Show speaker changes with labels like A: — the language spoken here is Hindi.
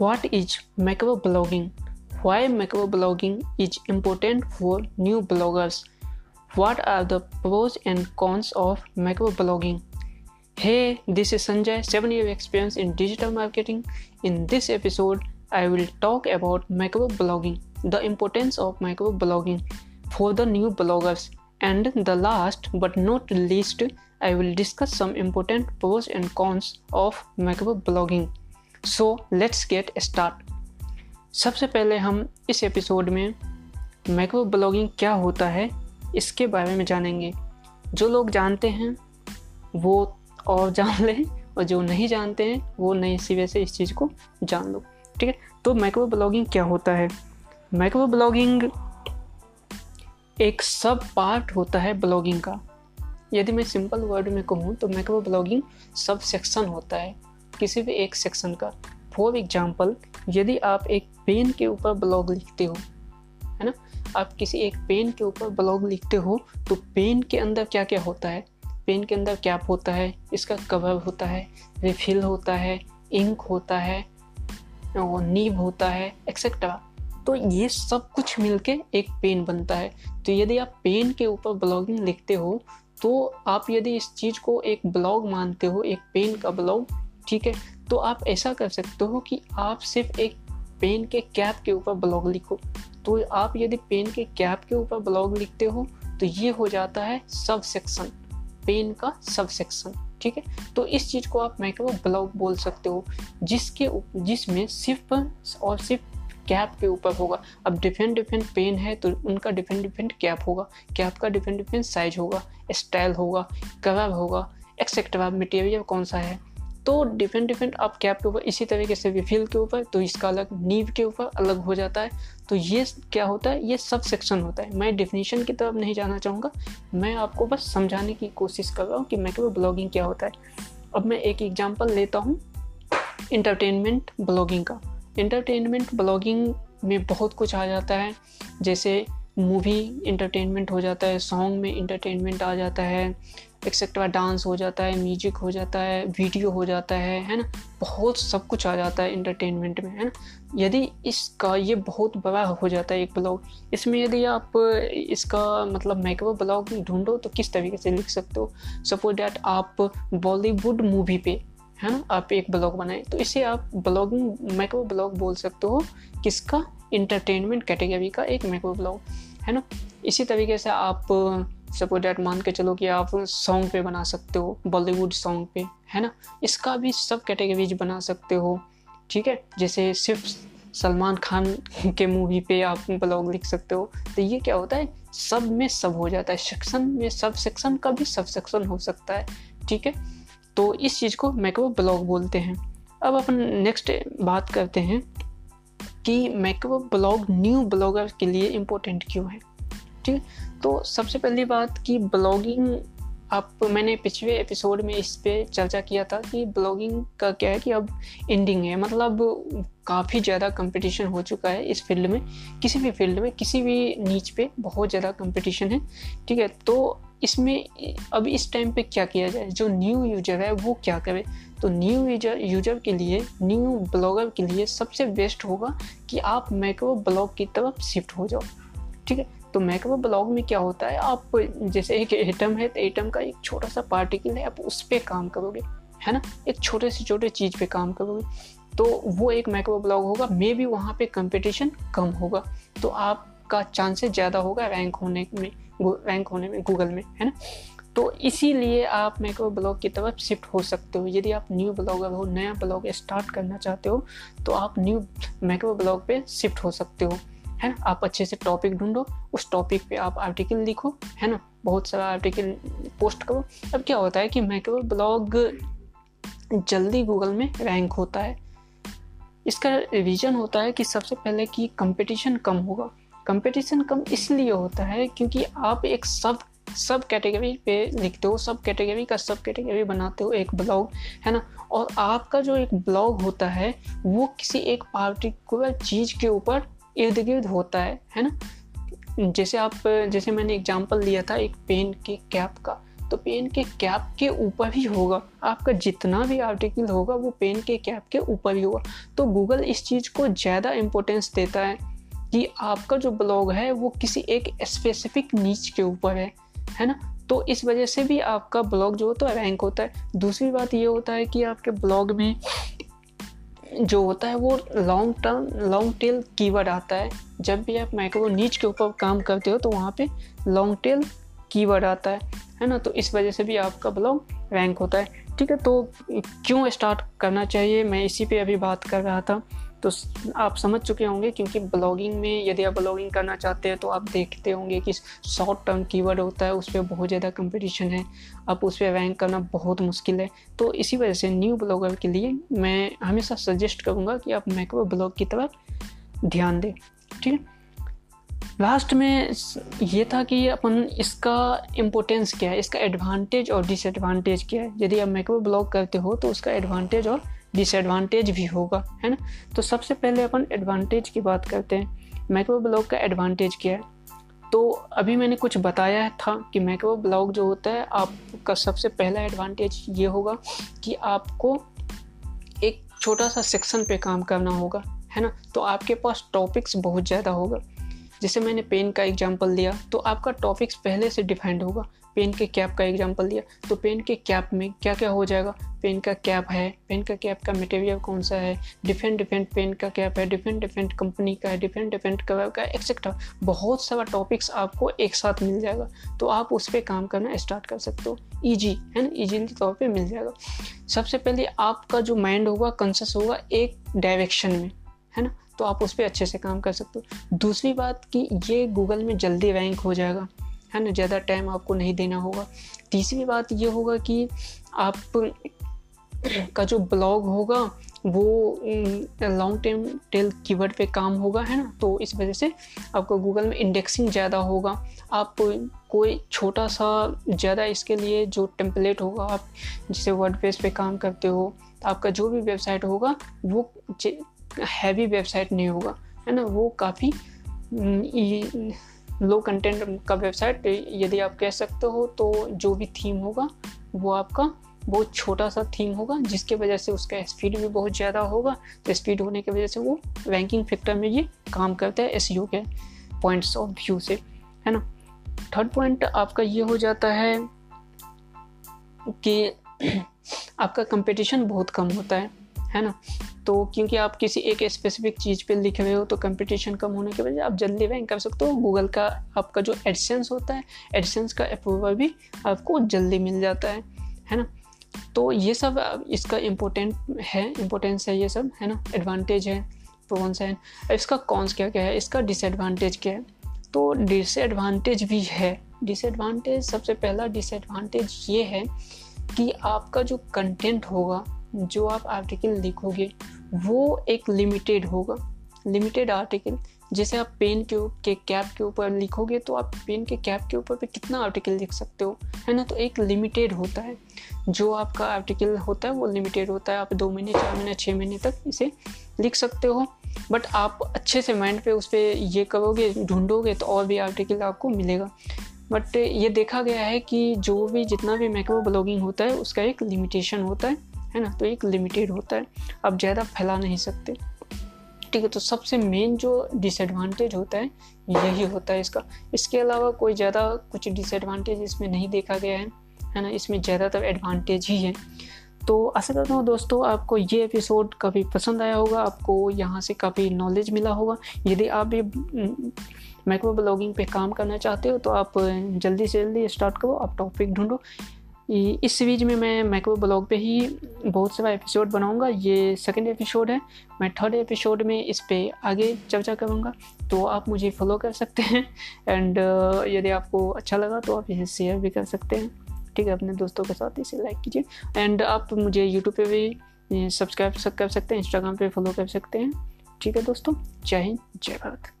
A: What is macroblogging? Why macroblogging is important for new bloggers? What are the pros and cons of macroblogging? Hey, this is Sanjay, 7 year experience in digital marketing. In this episode, I will talk about macroblogging, the importance of macroblogging for the new bloggers, and the last but not least, I will discuss some important pros and cons of macroblogging. So let's get start सबसे पहले हम इस एपिसोड में माइक्रो ब्लॉगिंग क्या होता है, इसके बारे में जानेंगे। जो लोग जानते हैं, वो और जान लें, और जो नहीं जानते हैं, वो नए सिरे से इस चीज़ को जान लो। ठीक है? तो माइक्रो ब्लॉगिंग क्या होता है? माइक्रो ब्लॉगिंग एक सब पार्ट होता है ब्लॉगिंग का। यदि मैं सिंपल वर्ड में कहूँ तो माइक्रो ब्लॉगिंग सब सेक्शन होता है। किसी भी एक सेक्शन का। फॉर एग्ज़ाम्पल यदि आप एक पेन के ऊपर ब्लॉग लिखते हो, है ना? आप किसी एक पेन के ऊपर ब्लॉग लिखते हो तो पेन के अंदर क्या क्या होता है? पेन के अंदर कैप होता है, इसका कवर होता है रिफिल होता है इंक होता है और नीब होता है एक्सेट्रा तो ये सब कुछ मिलके एक पेन बनता है। तो यदि आप पेन के ऊपर ब्लॉगिंग लिखते हो तो आप यदि इस चीज़ को एक ब्लॉग मानते हो, एक पेन का ब्लॉग ठीक है? तो आप ऐसा कर सकते हो कि आप सिर्फ़ एक पेन के कैप के ऊपर ब्लॉग लिखो। तो आप यदि पेन के कैप के ऊपर ब्लॉग लिखते हो तो ये हो जाता है सब सेक्शन पेन का सब सेक्शन ठीक है? तो इस चीज़ को आप माइक्रो ब्लॉग बोल सकते हो, जिसके जिसमें सिर्फ़ और सिर्फ़ कैप के ऊपर होगा। अब डिफरेंट डिफरेंट पेन है तो उनका डिफरेंट डिफरेंट कैप होगा। कैप का डिफरेंट डिफरेंट साइज़ होगा, स्टाइल होगा, कलर होगा एक्सेट्रा मटेरियल कौन सा है? तो डिफरेंट डिफरेंट आप कैप के ऊपर, इसी तरीके से रिफिल के ऊपर तो इसका अलग नीव के ऊपर अलग हो जाता है। तो ये क्या होता है? ये सब सेक्शन होता है। मैं डिफिनीशन की तरफ़ नहीं जाना चाहूँगा। मैं आपको बस समझाने की कोशिश कर रहा हूँ कि मैक्रो ब्लॉगिंग क्या होता है। अब मैं एक एग्ज़ाम्पल लेता हूँ इंटरटेनमेंट ब्लॉगिंग का। इंटरटेनमेंट ब्लॉगिंग में बहुत कुछ आ जाता है। जैसे मूवी इंटरटेनमेंट हो जाता है सॉन्ग में इंटरटेनमेंट आ जाता है। एक्सेट्रा डांस हो जाता है म्यूज़िक हो जाता है वीडियो हो जाता है है ना? बहुत सब कुछ आ जाता है इंटरटेनमेंट में, है ना? यदि इसका ये बहुत बड़ा हो जाता है एक ब्लॉग इसमें यदि आप इसका मतलब मैक्रो ब्लॉग ढूंढो तो किस तरीके से लिख सकते हो? सपोज़ डैट आप बॉलीवुड मूवी पे, है ना? आप एक ब्लॉग बनाए तो इसे आप ब्लॉगिंग मैक्रो ब्लॉग बोल सकते हो, किसका? इंटरटेनमेंट कैटेगरी का एक मैक्रो ब्लॉग है ना? इसी तरीके से आप सपोज़ डैट मान के चलो कि आप सॉन्ग पे बना सकते हो बॉलीवुड सॉन्ग पे, है ना? इसका भी सब कैटेगरीज बना सकते हो, ठीक है? जैसे सिर्फ़ सलमान खान के मूवी पे आप ब्लॉग लिख सकते हो तो ये क्या होता है? सब में सब हो जाता है सेक्शन में सब सेक्शन का भी सब सेक्शन हो सकता है, ठीक है? तो इस चीज़ को मैक्रो ब्लॉग बोलते हैं। अब अपन नेक्स्ट बात करते हैं कि मैक्रो ब्लॉग न्यू ब्लॉगर के लिए इम्पोर्टेंट क्यों है? ठीक तो सबसे पहली बात कि ब्लॉगिंग, आप, मैंने पिछले एपिसोड में इस पर चर्चा किया था कि ब्लॉगिंग का क्या है कि अब एंडिंग है। मतलब काफ़ी ज़्यादा कंपटीशन हो चुका है इस फ़ील्ड में। किसी भी फ़ील्ड में, किसी भी नीच पे बहुत ज़्यादा कंपटीशन है। ठीक है तो इसमें, अब इस टाइम पे क्या किया जाए? जो न्यू यूज़र है, वो क्या करे? तो न्यू यूज़र यूज़र के लिए न्यू ब्लॉगर के लिए सबसे बेस्ट होगा कि आप मैक्रो ब्लॉग की तरफ़ शिफ्ट हो जाओ। ठीक है तो मैकअप ब्लॉग में क्या होता है? आप जैसे एक एटम है तो एटम का एक छोटा सा पार्टिकल है, आप उस पर काम करोगे, है ना? एक छोटे से छोटे चीज़ पे काम करोगे। तो वो एक मैक्रो ब्लॉग होगा मे भी वहाँ पे कंपटीशन कम होगा। तो आपका चांसेस ज़्यादा होगा रैंक होने में रैंक होने में गूगल में, है ना? तो इसीलिए आप मैक्रो ब्लॉग की तरफ़ शिफ्ट हो सकते हो। यदि आप न्यू ब्लॉगर हो, नया ब्लॉग स्टार्ट करना चाहते हो तो आप न्यू मैक्रो ब्लॉग पे शिफ्ट हो सकते हो। है ना आप अच्छे से टॉपिक ढूंढो, उस टॉपिक पे आप आर्टिकल लिखो, है ना? बहुत सारा आर्टिकल पोस्ट करो। अब क्या होता है कि मैक्रो ब्लॉग जल्दी गूगल में रैंक होता है। इसका रीज़न होता है कि सबसे पहले कि कंपटीशन कम होगा। कंपटीशन कम इसलिए होता है क्योंकि आप एक सब सब कैटेगरी पे लिखते हो सब कैटेगरी का सब कैटेगरी बनाते हो एक ब्लॉग है ना? और आपका जो एक ब्लॉग होता है, वो किसी एक पार्टिकुलर चीज़ के ऊपर इर्द गिर्द होता है है ना? जैसे आप, जैसे मैंने एग्जांपल लिया था एक पेन के कैप का तो पेन के कैप के ऊपर ही होगा। आपका जितना भी आर्टिकल होगा, वो पेन के कैप के ऊपर ही होगा। तो गूगल इस चीज़ को ज़्यादा इम्पोर्टेंस देता है कि आपका जो ब्लॉग है, वो किसी एक स्पेसिफिक नीच के ऊपर है है ना? तो इस वजह से भी आपका ब्लॉग जो होता है रैंक होता है। दूसरी बात ये होता है कि आपके ब्लॉग में जो होता है वो long term long tail keyword आता है। जब भी आप माइक्रो नीच के ऊपर काम करते हो तो वहाँ पे लॉन्ग टेल कीवर्ड आता है है ना? तो इस वजह से भी आपका ब्लॉग रैंक होता है। ठीक है तो क्यों स्टार्ट करना चाहिए? मैं इसी पे अभी बात कर रहा था। तो आप समझ चुके होंगे क्योंकि ब्लॉगिंग में यदि आप ब्लॉगिंग करना चाहते हैं तो आप देखते होंगे कि शॉर्ट टर्म कीवर्ड होता है, उस पर बहुत ज़्यादा कंपटीशन है आप उस पर रैंक करना बहुत मुश्किल है। तो इसी वजह से न्यू ब्लॉगर के लिए मैं हमेशा सजेस्ट करूँगा कि आप मैक्रो ब्लॉग की तरफ़ ध्यान दें, ठीक है? लास्ट में ये था कि अपन इसका इम्पोर्टेंस क्या है, इसका एडवांटेज और डिसएडवांटेज क्या है। यदि आप मैक्रो ब्लॉग करते हो तो उसका एडवांटेज और डिसएडवांटेज भी होगा, है ना? तो सबसे पहले अपन एडवांटेज की बात करते हैं। मैक्रो ब्लॉग का एडवांटेज क्या है? तो अभी मैंने कुछ बताया था कि मैक्रो ब्लॉग जो होता है, आपका सबसे पहला एडवांटेज ये होगा कि आपको एक छोटा सा सेक्शन पे काम करना होगा, है ना? तो आपके पास टॉपिक्स बहुत ज़्यादा होगा। जैसे मैंने पेन का एग्ज़ाम्पल दिया तो आपका टॉपिक्स पहले से डिफाइंड होगा। पेन के कैप का एग्ज़ाम्पल दिया तो पेन के कैप में क्या क्या हो जाएगा? पेन का कैप है पेन का कैप का मटेरियल कौन सा है? डिफरेंट डिफरेंट पेन का कैप है डिफरेंट डिफरेंट कंपनी का है डिफरेंट डिफरेंट कलर का एक्सेट्रा बहुत सारा टॉपिक्स आपको एक साथ मिल जाएगा। तो आप उस पर काम करना स्टार्ट कर सकते हो। ईजी है ना? ईजीली तौर पर मिल जाएगा। सबसे पहले आपका जो माइंड होगा कंसस होगा, एक डायरेक्शन में। है ना? तो आप उस पर अच्छे से काम कर सकते हो। दूसरी बात कि ये गूगल में जल्दी रैंक हो जाएगा, है ना? ज़्यादा टाइम आपको नहीं देना होगा। तीसरी बात ये होगा कि आप का जो ब्लॉग होगा, वो लॉन्ग टर्म टेल कीवर्ड पे काम होगा, है ना? तो इस वजह से आपको गूगल में इंडेक्सिंग ज़्यादा होगा। आप कोई छोटा सा, ज़्यादा इसके लिए जो टेम्पलेट होगा, आप जिसे वर्ड पे काम करते हो, आपका जो भी वेबसाइट होगा, वो हैवी वेबसाइट नहीं होगा, है ना? वो काफ़ी लो कंटेंट का वेबसाइट, यदि आप कह सकते हो तो जो भी थीम होगा, वो आपका बहुत छोटा सा थीम होगा, जिसके वजह से उसका स्पीड भी बहुत ज़्यादा होगा। तो स्पीड होने की वजह से वो रैंकिंग फैक्टर में ये काम करता है एस के पॉइंट्स ऑफ़ व्यू से, है ना? थर्ड पॉइंट आपका ये हो जाता है कि आपका कंपटीशन बहुत कम होता है है ना? तो क्योंकि आप किसी एक स्पेसिफिक चीज़ पे लिख रहे हो तो कंपटीशन कम होने की वजह आप जल्दी रैंक कर सकते हो। गूगल का आपका जो एडसेंस होता है एडसेंस का अप्रूवल भी आपको जल्दी मिल जाता है है ना? तो ये सब इसका इम्पोर्टेंट है इम्पोर्टेंस है ये सब, है ना? एडवांटेज है प्रोन्स है। इसका कॉन्स क्या क्या है? इसका डिसएडवांटेज क्या है? तो डिसएडवांटेज भी है। डिसएडवांटेज सबसे पहला डिसएडवांटेज ये है कि आपका जो कंटेंट होगा जो आप आर्टिकल लिखोगे वो एक लिमिटेड होगा। लिमिटेड आर्टिकल जैसे आप पेन के के कैप के ऊपर लिखोगे तो आप पेन के कैप के ऊपर पे कितना आर्टिकल लिख सकते हो, है ना? तो एक लिमिटेड होता है। जो आपका आर्टिकल होता है, वो लिमिटेड होता है। आप दो महीने, चार महीने छः महीने तक इसे लिख सकते हो। बट आप अच्छे से माइंड पे उस पर ये करोगे, ढूंढोगे तो और भी आर्टिकल आपको मिलेगा। बट ये देखा गया है कि जो भी जितना भी मैक्रो ब्लॉगिंग होता है, उसका एक लिमिटेशन होता है। है ना तो एक लिमिटेड होता है। आप ज़्यादा फैला नहीं सकते। ठीक है तो सबसे मेन जो डिसएडवांटेज होता है, यही होता है इसका। इसके अलावा कोई ज़्यादा कुछ डिसएडवांटेज इसमें नहीं देखा गया है है ना? इसमें ज़्यादातर एडवांटेज ही है। तो आशा करता हूँ दोस्तों, आपको ये एपिसोड काफ़ी पसंद आया होगा, आपको यहाँ से काफ़ी नॉलेज मिला होगा। यदि आप भी माइक्रो ब्लॉगिंग पे काम करना चाहते हो तो आप जल्दी से जल्दी स्टार्ट करो, आप टॉपिक ढूंढो। इस सीरीज़ में मैं मैक्रो ब्लॉग पे ही बहुत सारा एपिसोड बनाऊँगा। ये सेकंड एपिसोड है। मैं थर्ड एपिसोड में इस पर आगे चर्चा करूँगा। तो आप मुझे फॉलो कर सकते हैं। एंड यदि आपको अच्छा लगा तो आप इसे शेयर भी कर सकते हैं। ठीक है, अपने दोस्तों के साथ इसे लाइक कीजिए। एंड आप मुझे यूट्यूब पे भी सब्सक्राइब कर सकते हैं। इंस्टाग्राम पे फॉलो कर सकते हैं। ठीक है दोस्तों, जय हिंद, जय भारत।